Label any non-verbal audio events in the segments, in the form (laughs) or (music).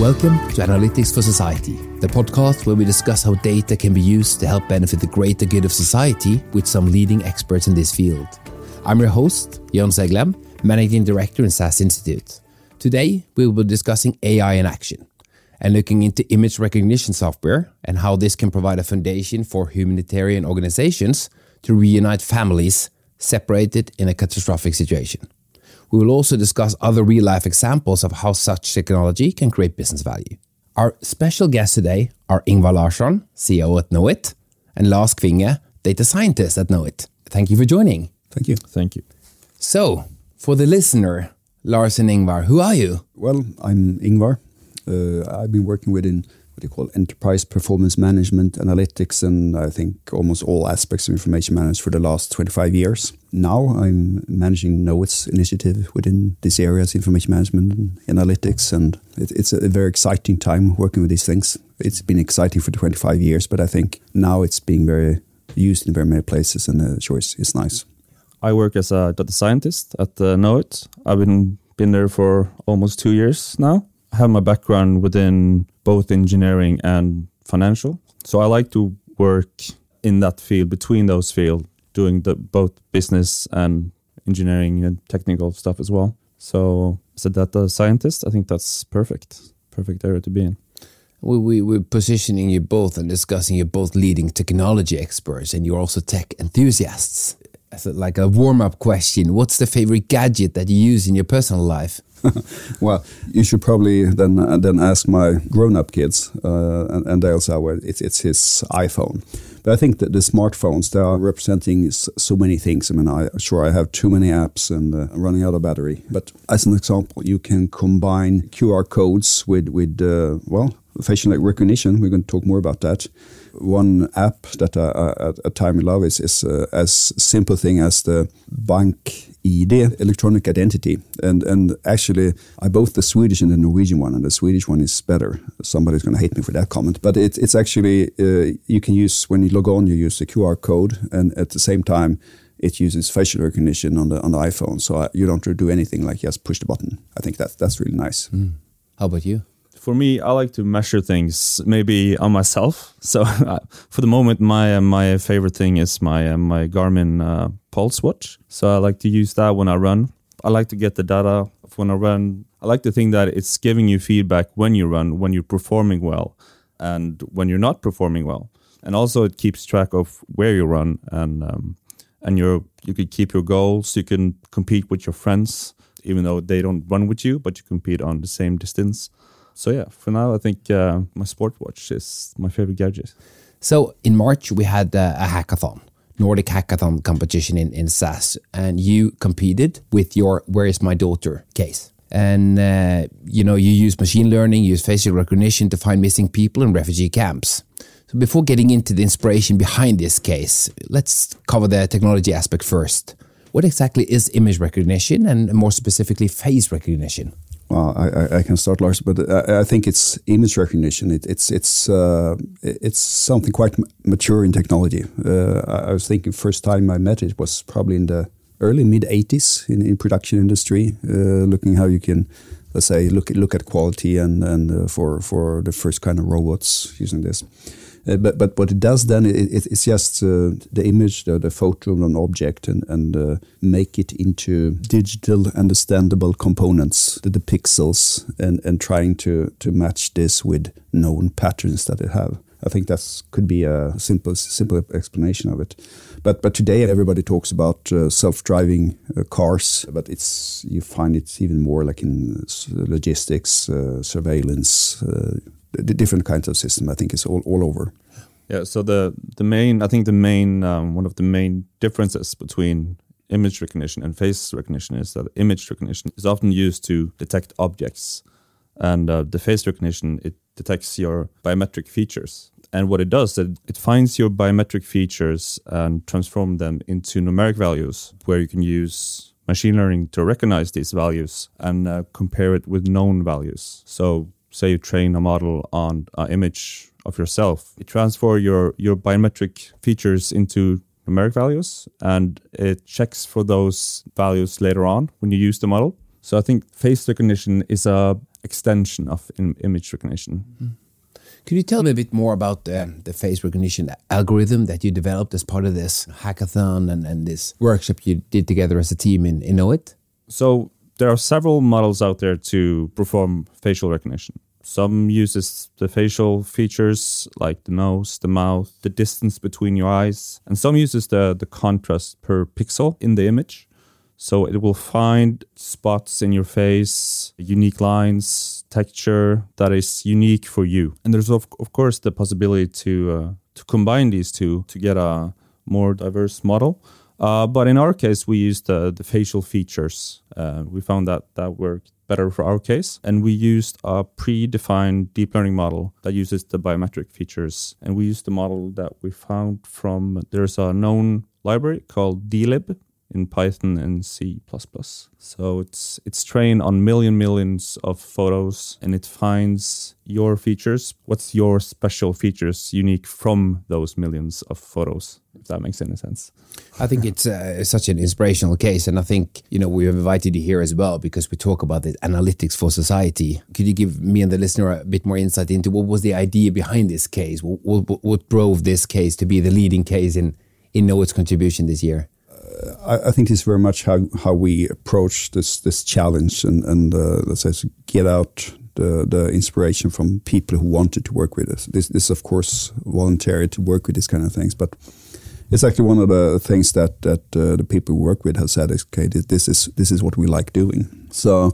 Welcome to Analytics for Society, the podcast where we discuss how data can be used to help benefit the greater good of society with some leading experts in this field. I'm your host, Jon Seglem, Managing Director in SAS Institute. Today, we will be discussing AI in action and looking into image recognition software and how this can provide a foundation for humanitarian organizations to reunite families separated in a catastrophic situation. We will also discuss other real life examples of how such technology can create business value. Our special guests today are Ingvar Larsson, CEO at Knowit, and Lars Kvinge, data scientist at Knowit. Thank you for joining. Thank you. Thank you. So, for the listener, Lars and Ingvar, who are you? Well, I'm Ingvar. Uh, I've been working within what you call enterprise performance management, analytics, and I think almost all aspects of information management for the last 25 years. Now I'm managing Knowit's initiative within these areas, information management and analytics, and it, it's a very exciting time working with these things. It's been exciting for 25 years, but I think now it's being very used in very many places, and sure, it's, it's nice. I work as a data scientist at uh, Knowit. I've been been there for almost two years now. Have my background within both engineering and financial, so I like to work in that field between those fields, doing the both business and engineering and technical stuff as well. So as a data scientist, I think that's perfect, perfect area to be in. We, we, we're positioning you both and discussing you both leading technology experts, and you're also tech enthusiasts. As a, like a warm up question, what's the favorite gadget that you use in your personal life? (laughs) well, you should probably then uh, then ask my grown-up kids, uh, and, and, they'll say, well, it's it's his iPhone. But I think that the smartphones they are representing so many things. I mean, I'm sure I have too many apps and uh, running out of battery. But as an example, you can combine QR codes with with uh, well facial recognition. We're going to talk more about that. One app that I, at a time love is, is uh, as simple thing as the bank ID, electronic identity. And and actually, I both the Swedish and the Norwegian one, and the Swedish one is better. Somebody's going to hate me for that comment, but it, it's actually uh, you can use when you log on, you use the QR code, and at the same time, it uses facial recognition on the on the iPhone, so I, you don't do anything like just push the button. I think that that's really nice. Mm. How about you? For me, I like to measure things maybe on myself. (laughs) So uh, for the moment, my uh, my favorite thing is my uh, my Garmin uh, Pulse watch. So I like to use that when I run. I like to get the data when I run. I like to think that it's giving you feedback when you run, when you're performing well, and when you're not performing well. And also, it keeps track of where you run and um, and you you can keep your goals. You can compete with your friends, even though they don't run with you, but you compete on the same distance so yeah, for now, I think uh, my sport watch is my favorite gadget. So in March, we had uh, a hackathon, Nordic hackathon competition in, in SAS, and you competed with your Where is My Daughter case. And, uh, you know, you use machine learning, use facial recognition to find missing people in refugee camps. So before getting into the inspiration behind this case, let's cover the technology aspect first. What exactly is image recognition and more specifically face recognition? Well, I, I, can start, Lars, but I, I think it's image recognition. It, it's it's uh, it's something quite mature in technology. Uh, I was thinking first time I met it was probably in the early mid '80s in, in production industry, uh, looking how you can, let's say, look look at quality and and uh, for for the first kind of robots using this. Uh, but but what it does then it, it, it's just uh, the image the, the photo an object and and uh, make it into digital understandable components the, the pixels and and trying to to match this with known patterns that it have I think that could be a simple simple explanation of it. But but today everybody talks about uh, self-driving uh, cars, but it's you find it's even more like in logistics, uh, surveillance, the different kinds of system. I think is all, all over. Yeah. So the the main I think the main um, one of the main differences between image recognition and face recognition is that image recognition is often used to detect objects, and uh, the face recognition it detects your biometric features. And what it does, it, it finds your biometric features and transform them into numeric values, where you can use machine learning to recognize these values and uh, compare it with known values. So say you train a model on an image of yourself, you transfer your, your biometric features into numeric values and it checks for those values later on when you use the model. So I think face recognition is a extension of Im image recognition. Mm. Could you tell me a bit more about the face recognition algorithm that you developed as part of this hackathon and, and this workshop you did together as a team in, in Knowit? So there are several models out there to perform facial recognition. Some uses the facial features like the nose, the mouth, the distance between your eyes, and some uses the, the contrast per pixel in the image. So it will find spots in your face, unique lines, texture that is unique for you. And there's of, of course the possibility to uh, to combine these two to get a more diverse model. Uh, but in our case, we used the, facial features. Uh, we found that that worked better for our case. And we used a predefined deep learning model that uses the biometric features. And we used the model that we found from there's a known library called dlib in Python and C++. So it's it's trained on million millions of photos and it finds your features. What's your special features unique from those millions of photos? If that makes any sense. I think it's uh, such an inspirational case, and I think you know we have invited you here as well because we talk about the analytics for society. Could you give me and the listener a bit more insight into what was the idea behind this case? What, what, what drove this case to be the leading case in in Knowit's contribution this year? I, I, think it's very much how, how we approach this this challenge and and uh, let's say get out the, the inspiration from people who wanted to work with us. This this of course voluntary to work with these kind of things, but it's actually one of the things that that uh, the people we work with have said is okay this is this is what we like doing. So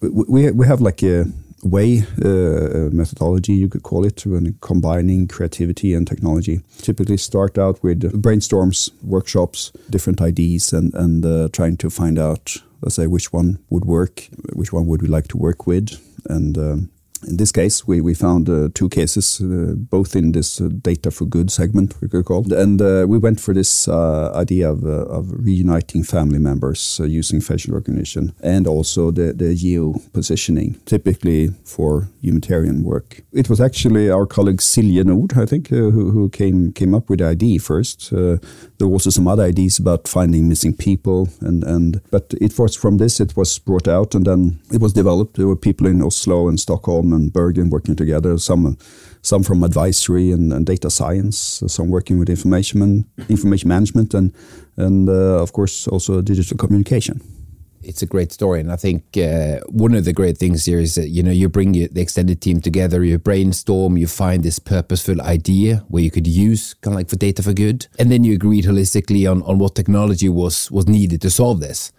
we we have like a way, uh, methodology, you could call it, when combining creativity and technology. Typically start out with brainstorms, workshops, different ideas, and, and uh, trying to find out, let's say, which one would work, which one would we like to work with, and um, in this case, we, we found uh, two cases, uh, both in this uh, data for good segment, we could call. And uh, we went for this uh, idea of, uh, of reuniting family members using facial recognition and also the, the geo positioning, typically for humanitarian work. It was actually our colleague Silje Nord, I think, who, who came, came up with the idea first. there were also some other ideas about finding missing people, and, and but it was from this it was brought out and then it was developed. There were people in Oslo and Stockholm and Bergen working together. Some some from advisory and, and data science, some working with information information management, and and uh, of course also digital communication. It's a great story, and I think uh, one of the great things here is that you know you bring the extended team together, you brainstorm, you find this purposeful idea where you could use kind of like for data for good, and then you agreed holistically on on what technology was was needed to solve this,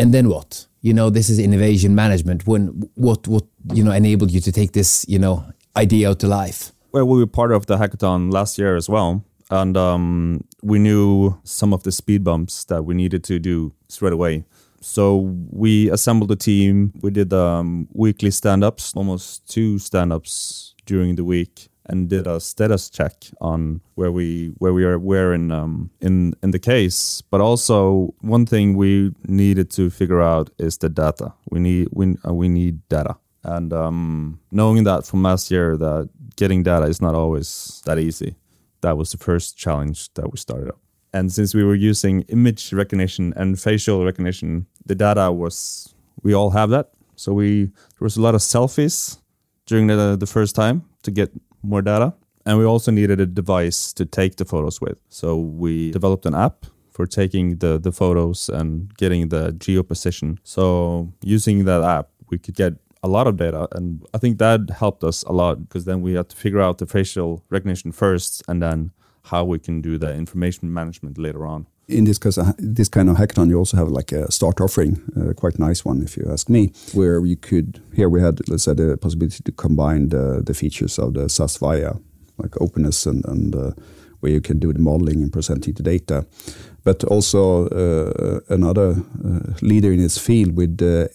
and then what? you know this is innovation management. When what what you know enabled you to take this you know idea out to life? Well we were part of the hackathon last year as well. And um, we knew some of the speed bumps that we needed to do straight away. So we assembled a team. We did um, weekly stand-ups almost two stand-ups during the week and did a status check on where we where we are where in um, in in the case. But also one thing we needed to figure out is the data. We need we uh, we need data, and um, knowing that from last year that getting data is not always that easy. That was the first challenge that we started up. And since we were using image recognition and facial recognition, the data was we all have that. So we there was a lot of selfies during the the first time to get more data. And we also needed a device to take the photos with. So we developed an app for taking the, the photos and getting the geo position. So using that app, we could get a lot of data. And I think that helped us a lot because then we had to figure out the facial recognition first and then how we can do the information management later on in this case, uh, this kind of hackathon, you also have like a start offering, a quite nice one, if you ask me, where you could. Here we had, let's say, the possibility to combine the, the features of the SAS Viya, like openness and, and uh, where you can do the modeling and presenting the data. But also uh, another uh, leader in its field with uh,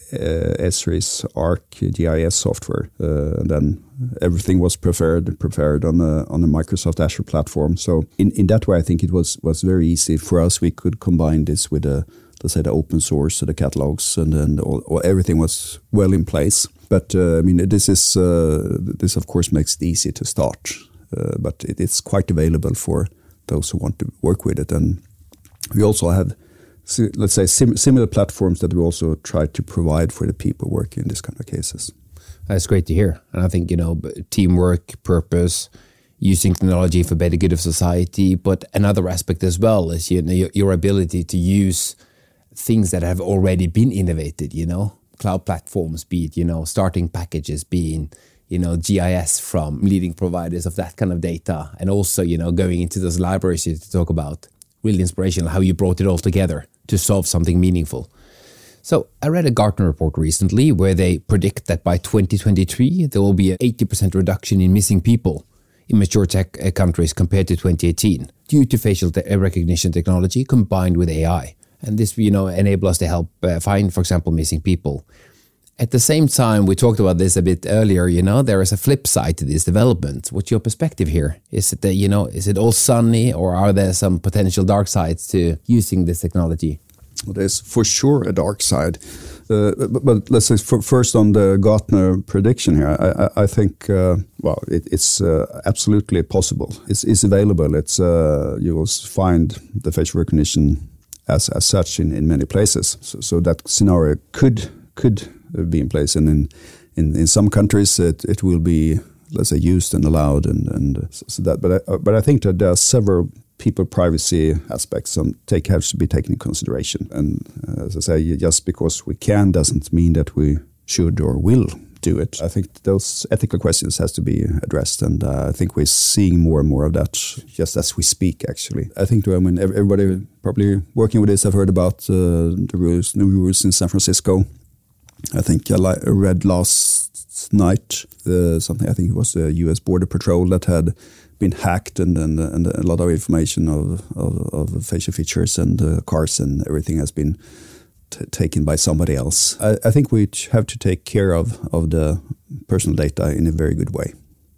Esri's ArcGIS software. Uh, and then everything was prepared prepared on the on the Microsoft Azure platform. So in, in that way, I think it was was very easy for us. We could combine this with the let's say the open source, so the catalogs, and then all, all, everything was well in place. But uh, I mean, this is uh, this of course makes it easy to start. Uh, but it, it's quite available for those who want to work with it. And we also have, let's say, sim similar platforms that we also try to provide for the people working in this kind of cases. That's great to hear. And I think, you know, teamwork, purpose, using technology for better good of society. But another aspect as well is you know, your, your ability to use things that have already been innovated, you know, cloud platforms, be it, you know, starting packages being, you know, GIS from leading providers of that kind of data. And also, you know, going into those libraries to talk about really inspirational how you brought it all together to solve something meaningful. So I read a Gartner report recently where they predict that by 2023 there will be an 80% reduction in missing people in mature tech uh, countries compared to 2018 due to facial uh, recognition technology combined with AI. And this, you know, enable us to help uh, find, for example, missing people. At the same time, we talked about this a bit earlier. You know, there is a flip side to this development. What's your perspective here? Is it, that, you know, is it all sunny, or are there some potential dark sides to using this technology? there's for sure a dark side. Uh, but, but, let's say for, first on the Gartner prediction here, I, I, I think uh, well it, it's uh, absolutely possible. It's, it's available. It's uh, you will find the facial recognition as, as such in, in many places. So, so that scenario could could be in place, and in in, in some countries it, it will be let's say used and allowed, and and so that. But I, but I think that there are several people privacy aspects and take have to be taken into consideration. And uh, as I say, just because we can doesn't mean that we should or will do it. I think those ethical questions has to be addressed, and uh, I think we're seeing more and more of that just as we speak. Actually, I think I mean everybody probably working with this have heard about uh, the rules, new rules in San Francisco. I think I read last night uh, something. I think it was the U.S. Border Patrol that had been hacked and, and, and a lot of information of, of, of facial features and uh, cars and everything has been taken by somebody else. I, I, think we have to take care of, of the personal data in a very good way.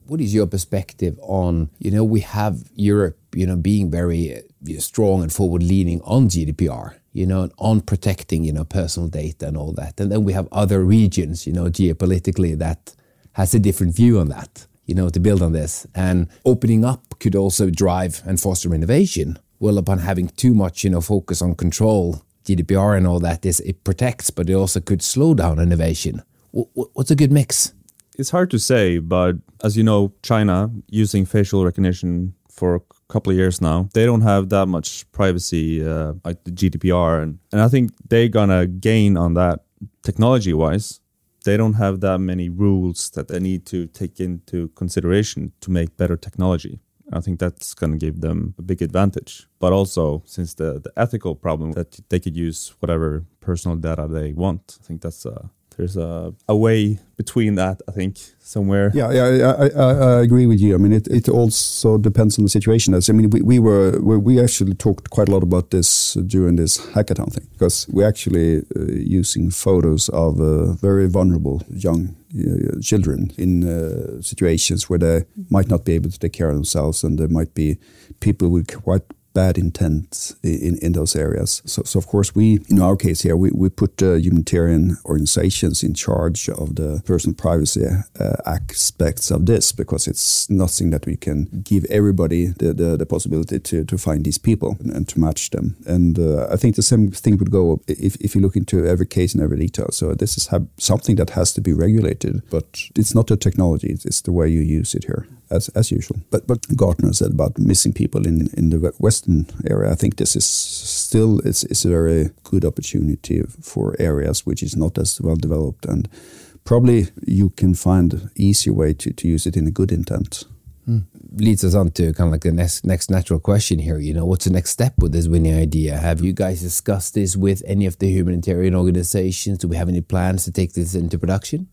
What is your perspective on, you know, we have Europe, you know, being very uh, strong and forward leaning on GDPR, you know, on protecting, you know, personal data and all that. And then we have other regions, you know, geopolitically that has a different view on that you know, to build on this. And opening up could also drive and foster innovation. Well, upon having too much, you know, focus on control, GDPR and all that is it protects, but it also could slow down innovation. What's a good mix? It's hard to say, but as you know, China using facial recognition for couple of years now, they don't have that much privacy uh, like the GDPR, and, and I think they're gonna gain on that technology wise they don't have that many rules that they need to take into consideration to make better technology. I think that's going to give them a big advantage. But also, since the, the ethical problem that they could use whatever personal data they want, I think that's a there's a, a way between that, I think, somewhere. Yeah, yeah, I, I, I agree with you. I mean, it, it also depends on the situation. As I mean, we, we were we actually talked quite a lot about this during this hackathon thing because we're actually uh, using photos of uh, very vulnerable young uh, children in uh, situations where they might not be able to take care of themselves, and there might be people with quite bad intent in, in those areas. So, so of course, we, in our case here, we, we put uh, humanitarian organizations in charge of the personal privacy uh, aspects of this because it's nothing that we can give everybody the, the, the possibility to, to find these people and, and to match them. And uh, I think the same thing would go if, if you look into every case and every detail. So this is something that has to be regulated, but it's not the technology, it's the way you use it here as, as usual. But but Gartner said about missing people in, in the western area. I think this is still it's, it's a very good opportunity for areas which is not as well developed, and probably you can find easier way to, to use it in a good intent. Mm. Leads us on to kind of like the next next natural question here. You know, what's the next step with this winning idea? Have you guys discussed this with any of the humanitarian organizations? Do we have any plans to take this into production?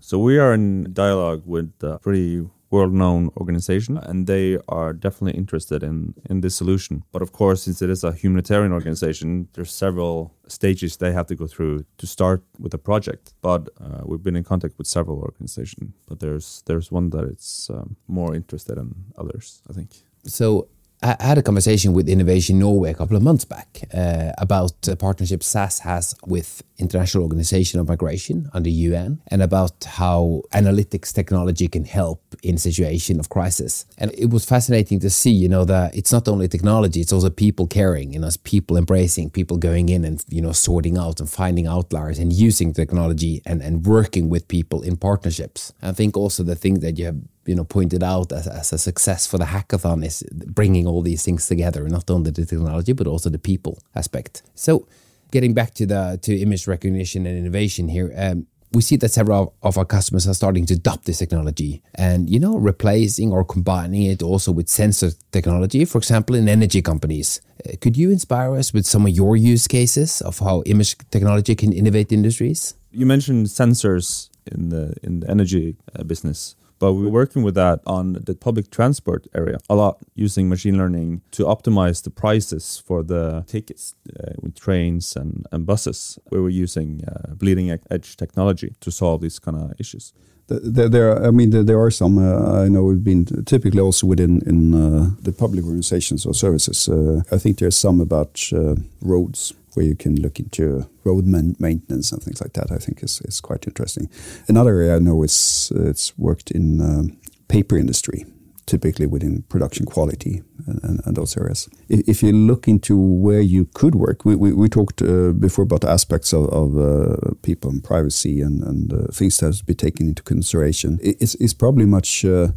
So we are in dialogue with uh, pretty world-known organization, and they are definitely interested in in this solution. But of course, since it is a humanitarian organization, there's several stages they have to go through to start with a project. But uh, we've been in contact with several organizations, but there's there's one that it's um, more interested in others. I think. So I had a conversation with Innovation Norway a couple of months back uh, about the partnership SAS has with International Organization of Migration under UN and about how analytics technology can help in situation of crisis. And it was fascinating to see, you know, that it's not only technology, it's also people caring, you know, it's people embracing, people going in and, you know, sorting out and finding outliers and using technology and, and working with people in partnerships. I think also the thing that you have you know pointed out as, as a success for the hackathon is bringing all these things together, not only the technology but also the people aspect. So, getting back to the to image recognition and innovation here. Um, we see that several of our customers are starting to adopt this technology and you know replacing or combining it also with sensor technology for example in energy companies uh, could you inspire us with some of your use cases of how image technology can innovate industries you mentioned sensors in the in the energy uh, business but we're working with that on the public transport area a lot using machine learning to optimize the prices for the tickets uh, with trains and, and buses. We were using uh, bleeding edge technology to solve these kind of issues. There, there, I mean, there, there are some. Uh, I know we've been typically also within in uh, the public organizations or services. Uh, I think there's some about uh, roads where you can look into road maintenance and things like that. I think is, is quite interesting. Another area I know is uh, it's worked in um, paper industry, typically within production quality and, and, and, those areas. If you look into where you could work, we, we, we talked uh, before about aspects of, of uh, people and privacy and, and uh, things that have to be taken into consideration. It's, it's probably much uh,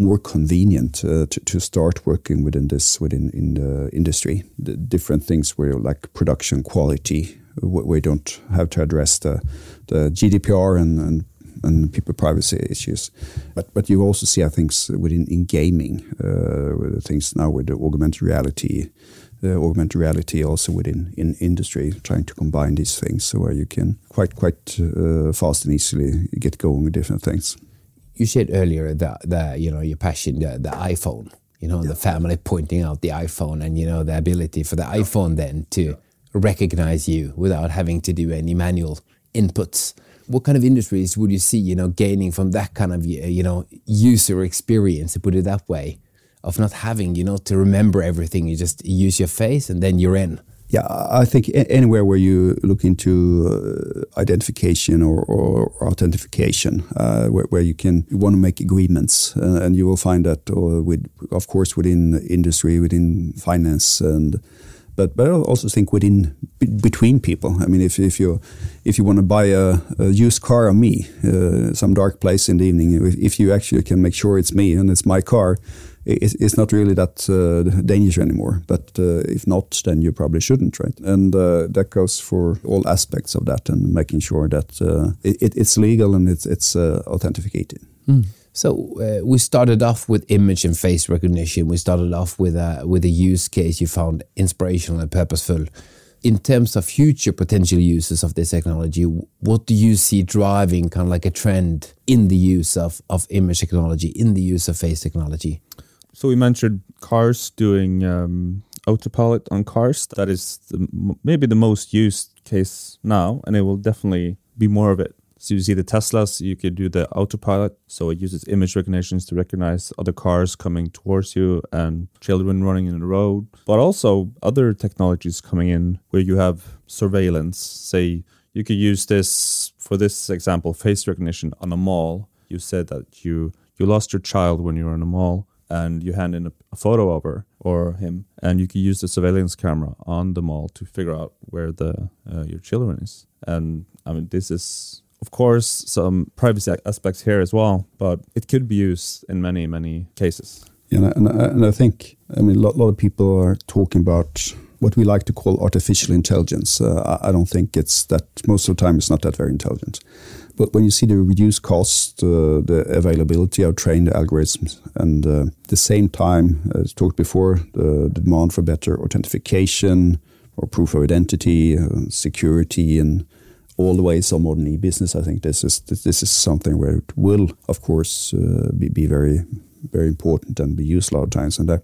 more convenient uh, to, to start working within this within in the industry. The different things where like production quality, we don't have to address the, the GDPR and, and and people privacy issues. But but you also see, I think, within in gaming, uh, things now with the augmented reality, uh, augmented reality also within in industry, trying to combine these things so where you can quite quite uh, fast and easily get going with different things you said earlier that the you know your passion the, the iphone you know yeah. the family pointing out the iphone and you know the ability for the yeah. iphone then to yeah. recognize you without having to do any manual inputs what kind of industries would you see you know gaining from that kind of you know user experience to put it that way of not having you know to remember everything you just use your face and then you're in yeah, I think anywhere where you look into uh, identification or, or authentication, uh, where, where, you can you want to make agreements, uh, and you will find that, uh, with of course within industry, within finance, and but but I also think within between people. I mean, if if you if you want to buy a, a used car on me, uh, some dark place in the evening, if, if you actually can make sure it's me and it's my car it's, it's not really that uh, dangerous anymore. But uh, if not, then you probably shouldn't, right? And uh, that goes for all aspects of that and making sure that uh, it, it's legal and it's, it's uh, authenticated. Mm. So uh, we started off with image and face recognition. We started off with a with a use case you found inspirational and purposeful. In terms of future potential uses of this technology, what do you see driving kind of like a trend in the use of, of image technology, in the use of face technology? So we mentioned cars doing um, autopilot on cars. That is the, maybe the most used case now, and it will definitely be more of it. So you see the Teslas, you could do the autopilot. So it uses image recognitions to recognize other cars coming towards you and children running in the road. But also other technologies coming in where you have surveillance. Say you could use this for this example, face recognition on a mall. You said that you you lost your child when you were in a mall and you hand in a, a, photo of her or him, and you can use the surveillance camera on the mall to figure out where the uh, your children is. And I mean, this is of course some privacy aspects here as well, but it could be used in many many cases. Yeah, and, and I think I mean a lot, lot of people are talking about what we like to call artificial intelligence. Uh, I don't think it's that most of the time it's not that very intelligent. But when you see the reduced cost, uh, the availability of trained algorithms, and uh, the same time, as talked before, the, the, demand for better authentication or proof of identity, uh, security, and all the ways of modern e-business, I think this is this is something where it will, of course, uh, be, be very very important and be used a lot of times. And uh,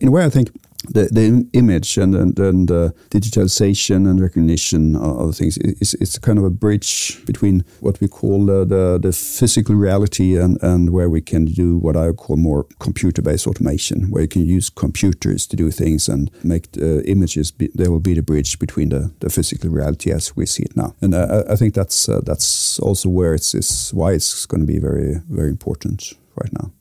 in a way, I think the, the image and and, and uh, digitalization and recognition of things is it's kind of a bridge between what we call the, the, the physical reality and, and where we can do what I call more computer-based automation, where you can use computers to do things and make uh, images. Be, there will be the bridge between the, the physical reality as we see it now, and uh, I think that's uh, that's also where it's, it's why it's going to be very very important right now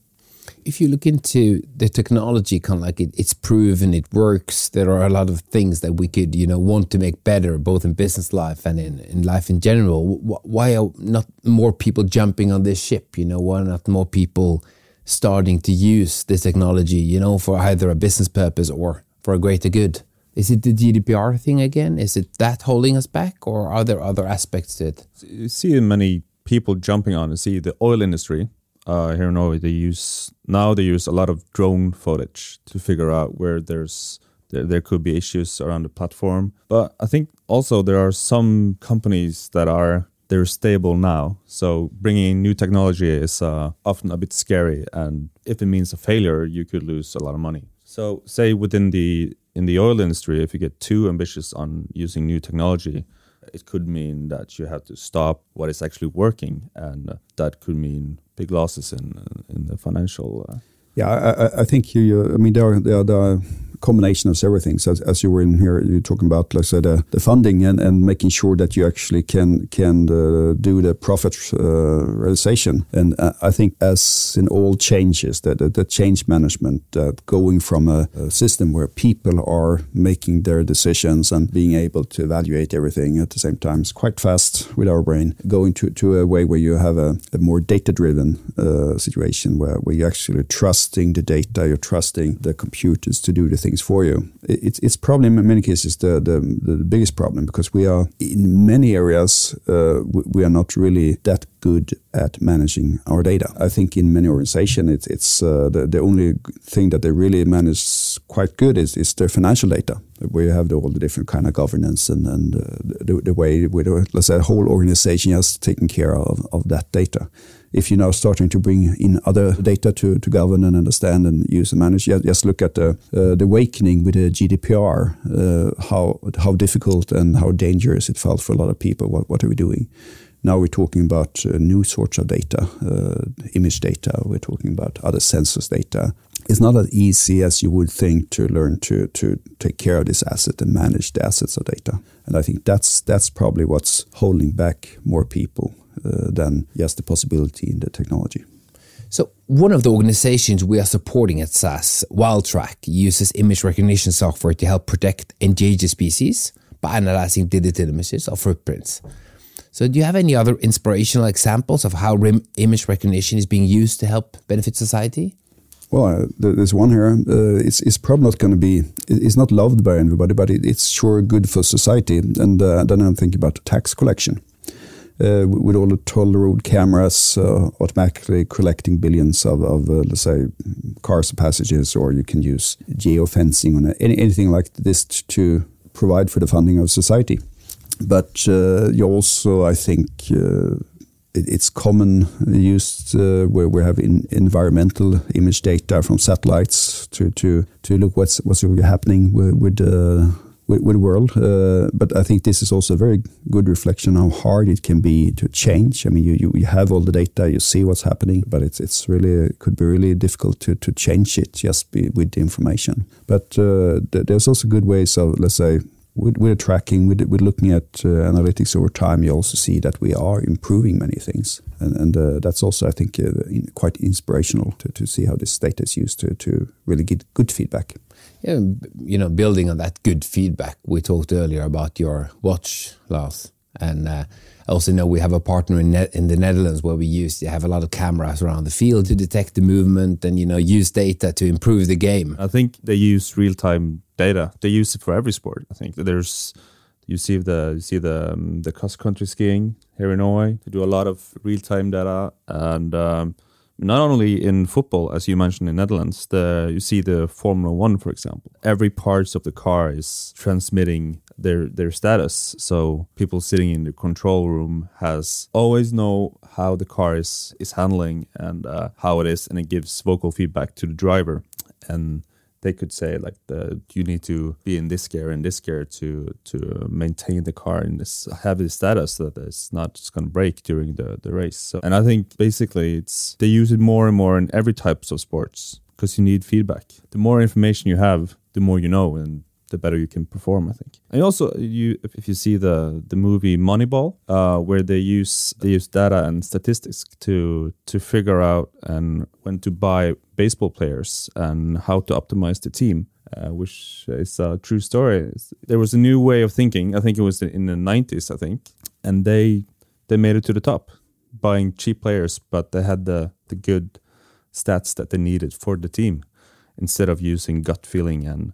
if you look into the technology, kind of like it, it's proven it works. There are a lot of things that we could, you know, want to make better, both in business life and in, in life in general. Why are not more people jumping on this ship? You know, why not more people starting to use this technology, you know, for either a business purpose or for a greater good? Is it the GDPR thing again? Is it that holding us back, or are there other aspects to it? You see many people jumping on. You see the oil industry uh, here in Norway, they use now they use a lot of drone footage to figure out where there's there, there could be issues around the platform. But I think also there are some companies that are they're stable now. So bringing new technology is uh, often a bit scary, and if it means a failure, you could lose a lot of money. So say within the in the oil industry, if you get too ambitious on using new technology, it could mean that you have to stop what is actually working, and uh, that could mean big losses in in the financial. Uh, yeah, I, I think you. I mean, there are, there are, there are combination of several things. As, as you were in here, you're talking about, like I said, the funding and, and making sure that you actually can can uh, do the profit uh, realization. And uh, I think, as in all changes, that the, the, change management, uh, going from a, a, system where people are making their decisions and being able to evaluate everything at the same time is quite fast with our brain, going to, to a way where you have a, a more data-driven uh, situation where, where you're actually trusting the data, you're trusting the computers to do the things things for you. It's, it's probably in many cases the, the, the biggest problem because we are in many areas uh, we are not really that good at managing our data. I think in many organizations it's, it's uh, the, the only thing that they really manage quite good is, is their financial data We have the, all the different kind of governance and, and uh, the, the way with let's say whole organization has taken care of, of that data if you're now starting to bring in other data to, to govern and understand and use and manage, just look at the, uh, the awakening with the GDPR, uh, how, how difficult and how dangerous it felt for a lot of people. What, what are we doing? Now we're talking about uh, new sorts of data, uh, image data, we're talking about other sensors data. It's not as easy as you would think to learn to, to take care of this asset and manage the assets of data. And I think that's, that's probably what's holding back more people than just the possibility in the technology. So one of the organizations we are supporting at SAS, Wildtrack, uses image recognition software to help protect endangered species by analyzing digital images of footprints. So do you have any other inspirational examples of how image recognition is being used to help benefit society? Well, uh, there's one here. Uh, it's, it's probably not going to be, it's not loved by everybody, but it, it's sure good for society. And uh, then I'm thinking about tax collection uh, with all the toll road cameras uh, automatically collecting billions of, of uh, let's say, cars and passengers, or you can use geofencing on any, anything like this to provide for the funding of society. But uh, you also, I think, uh, it, it's common used uh, where we have in environmental image data from satellites to to to look what's what's really happening with, with with, with the world. Uh, but I think this is also a very good reflection on how hard it can be to change. I mean, you, you, you have all the data, you see what's happening, but it's it's really it could be really difficult to, to change it just be, with the information. But uh, th there's also good ways of let's say. With, with tracking, with, with looking at uh, analytics over time, you also see that we are improving many things, and, and uh, that's also, I think, uh, in, quite inspirational to, to see how this data is used to, to really get good feedback yeah, you know, building on that good feedback, we talked earlier about your watch, Lars, and uh, I also know we have a partner in in the Netherlands where we use to have a lot of cameras around the field to detect the movement and you know use data to improve the game. I think they use real time data. They use it for every sport. I think there's you see the you see the um, the cross country skiing here in Norway. They do a lot of real time data and. Um, not only in football, as you mentioned in Netherlands, the, you see the Formula One, for example. Every parts of the car is transmitting their their status. So people sitting in the control room has always know how the car is is handling and uh, how it is, and it gives vocal feedback to the driver. And they could say like the you need to be in this gear and this gear to to maintain the car in this heavy status that it's not just going to break during the the race. So, and I think basically it's they use it more and more in every types of sports because you need feedback. The more information you have, the more you know, and the better you can perform. I think. And also, you if you see the the movie Moneyball, uh, where they use they use data and statistics to to figure out and when to buy baseball players and how to optimize the team. Uh, which is a true story. There was a new way of thinking. I think it was in the 90s. I think, and they they made it to the top, buying cheap players, but they had the the good stats that they needed for the team, instead of using gut feeling and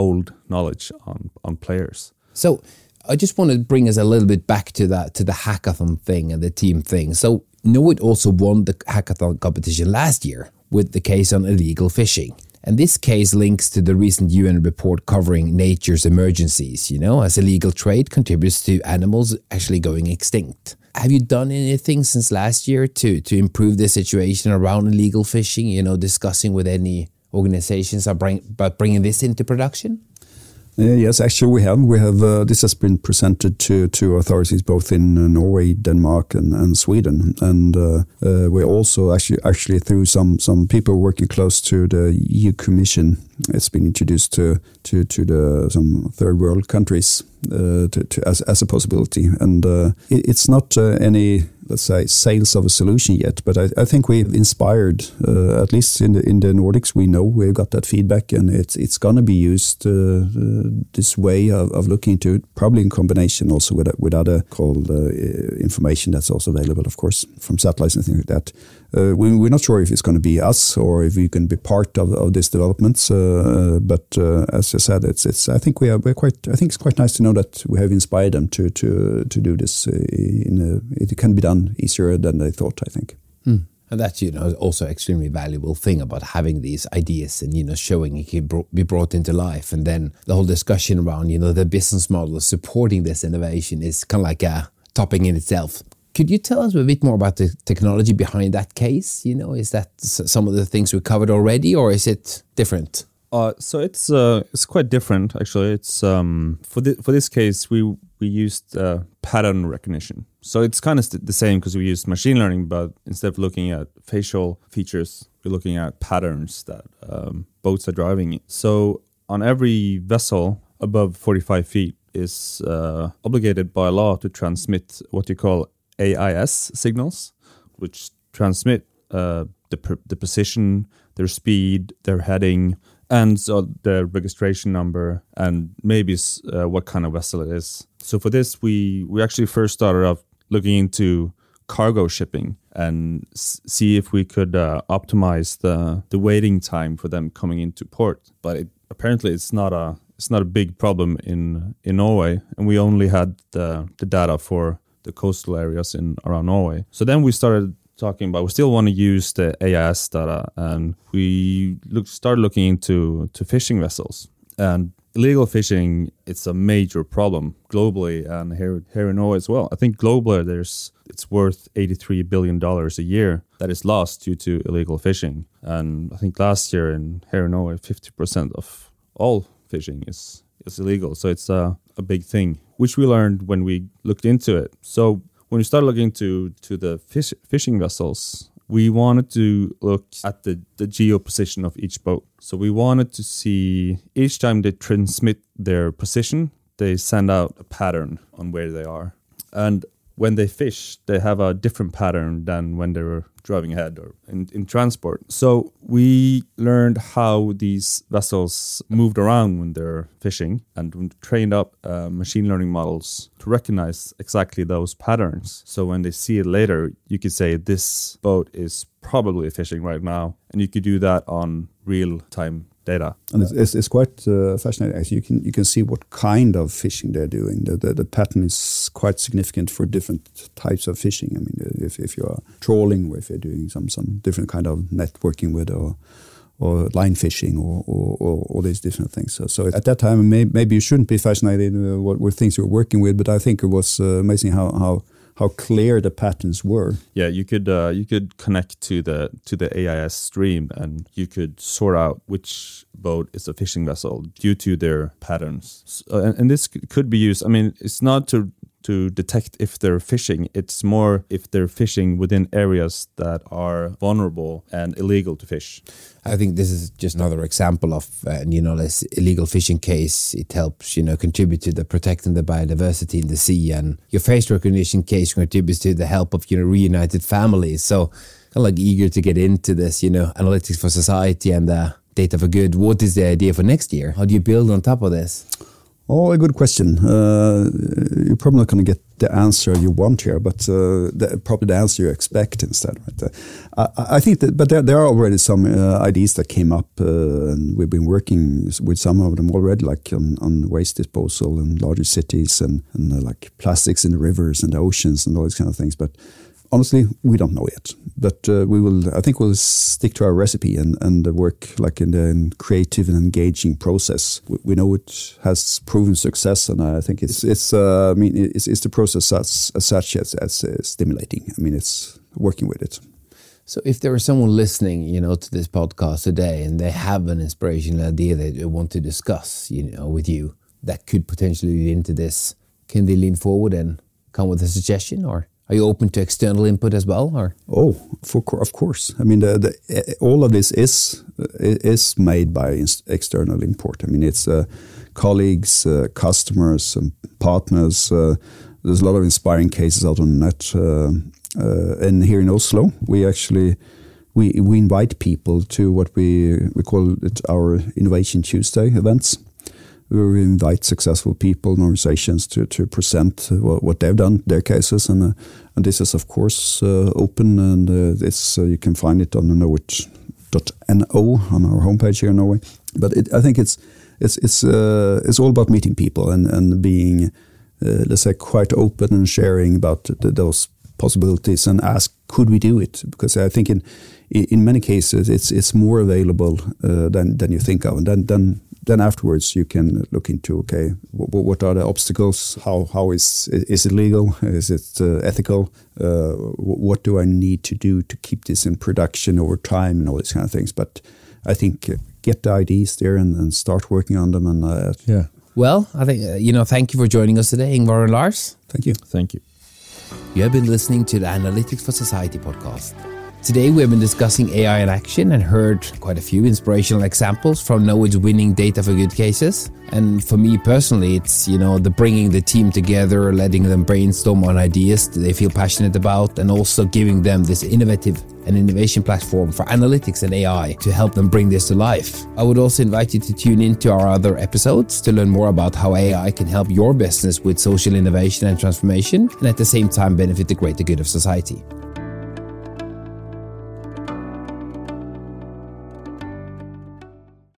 old knowledge on on players. So I just want to bring us a little bit back to that to the hackathon thing and the team thing. So Knowit also won the hackathon competition last year with the case on illegal fishing. And this case links to the recent UN report covering nature's emergencies, you know, as illegal trade contributes to animals actually going extinct. Have you done anything since last year to, to improve the situation around illegal fishing, you know, discussing with any organizations are about bringing this into production? Uh, yes, actually, we have. We have. Uh, this has been presented to, to authorities both in uh, Norway, Denmark, and, and Sweden, and uh, uh, we also actually actually through some some people working close to the EU Commission. It's been introduced to to to the some third world countries uh, to, to, as as a possibility, and it, it's not any let's say sales of a solution yet, but I, I think we've inspired uh, at least in the in the Nordics. We know we've got that feedback, and it's it's going to be used uh, uh, this way of, of looking into it, probably in combination also with with other called uh, information that's also available, of course, from satellites and things like that. Uh, we, are not sure if it's going to be us or if we can be part of, of this development. Uh, but as I said, it's it's. I think we are we're quite. I think it's quite nice to know that we have inspired them to to to do this. In a, it can be done easier than they thought, I think. Hmm. And that's you know also extremely valuable thing about having these ideas and you know showing it can be brought into life, and then the whole discussion around you know the business model supporting this innovation is kind of like a topic in itself. Could you tell us a bit more about the technology behind that case? You know, is that some of the things we covered already, or is it different? Uh, so it's uh, it's quite different actually. It's um, for for this case we we used uh, pattern recognition. So it's kind of the same because we used machine learning, but instead of looking at facial features, we're looking at patterns that um, boats are driving. So on every vessel above 45 feet is uh, obligated by law to transmit what you call AIS signals, which transmit uh, the, the position, their speed, their heading, and so the registration number and maybe uh, what kind of vessel it is. So for this, we we actually first started off looking into cargo shipping and see if we could uh, optimize the the waiting time for them coming into port. But it, apparently, it's not a it's not a big problem in in Norway, and we only had the the data for the coastal areas in around Norway. So then we started talking about we still want to use the AIS data and we look, started looking into to fishing vessels and illegal fishing it's a major problem globally and here here in Norway as well. I think globally there's it's worth 83 billion dollars a year that is lost due to illegal fishing and I think last year in here in Norway 50% of all fishing is is illegal so it's a, a big thing which we learned when we looked into it. So when we started looking to to the fish, fishing vessels, we wanted to look at the, the geo position of each boat. So we wanted to see each time they transmit their position, they send out a pattern on where they are. And when they fish, they have a different pattern than when they were driving ahead or in, in transport. So we learned how these vessels moved around when they're fishing and trained up uh, machine learning models to recognize exactly those patterns. So when they see it later, you could say this boat is probably fishing right now. And you could do that on real time data. And it's, it's, it's quite uh, fascinating. you can you can see what kind of fishing they're doing. The, the, the pattern is quite significant for different types of fishing. I mean, if, if you're trawling, or if you're doing some some different kind of networking with or or line fishing or, or, or, all these different things. So, so at that time, may, maybe you shouldn't be fascinated uh, what were things you were working with, but I think it was uh, amazing how, how how clear the patterns were. Yeah, you could uh, you could connect to the to the AIS stream, and you could sort out which boat is a fishing vessel due to their patterns. So, and, and this could be used. I mean, it's not to to detect if they're fishing. It's more if they're fishing within areas that are vulnerable and illegal to fish. I think this is just another example of uh, you know this illegal fishing case. It helps you know contribute to the protecting the biodiversity in the sea, and your face recognition case contributes to the help of you know reunited families. So kind of like eager to get into this, you know, analytics for society and uh, data for good. What is the idea for next year? How do you build on top of this? Oh, a good question. Uh, you're probably not going to get the answer you want here, but uh, the, probably the answer you expect instead. Right? Uh, I, I, think that, but there, there are already some uh, ideas that came up, uh, and we've been working with some of them already, like on, on waste disposal in larger cities and, and uh, like plastics in the rivers and the oceans and all these kind of things. But honestly, we don't know yet. But uh, we will. I think we'll stick to our recipe and and work like in the creative and engaging process. We, we, know it has proven success, and I think it's it's. Uh, I mean, it's, it's the process as, as such as, as uh, stimulating. I mean, it's working with it. So, if there is someone listening, you know, to this podcast today, and they have an inspirational idea they want to discuss, you know, with you, that could potentially lead into this, can they lean forward and come with a suggestion, or? Are you open to external input as well, or? Oh, for, of course. I mean, the, the, all of this is is made by external import. I mean, it's uh, colleagues, uh, customers, and partners. Uh, there's a lot of inspiring cases out on the net. Uh, uh, and here in Oslo, we actually we we invite people to what we we call it our Innovation Tuesday events we invite successful people and organizations to, to present what, what they've done, their cases, and uh, and this is of course uh, open and uh, this you can find it on the knowit.no on our homepage here in Norway. But it, I think it's it's it's it's all about meeting people and and being let's say quite open and sharing about the, those possibilities and ask could we do it because I think in in many cases it's it's more available uh, than than you think of and then then then afterwards you can look into okay what, what are the obstacles? How how is is it legal? Is it uh, ethical? Uh, what do I need to do to keep this in production over time and all these kind of things? But I think uh, get the ideas there and, and start working on them and uh, yeah. Well I think uh, you know thank you for joining us today Ingvar and Lars. Thank you. Thank you. You have been listening to the Analytics for Society podcast Today we have been discussing AI in action and heard quite a few inspirational examples from Knowit's winning data for good cases. And for me personally, it's, you know, the bringing the team together, letting them brainstorm on ideas that they feel passionate about, and also giving them this innovative and innovation platform for analytics and AI to help them bring this to life. I would also invite you to tune in to our other episodes to learn more about how AI can help your business with social innovation and transformation, and at the same time benefit the greater good of society.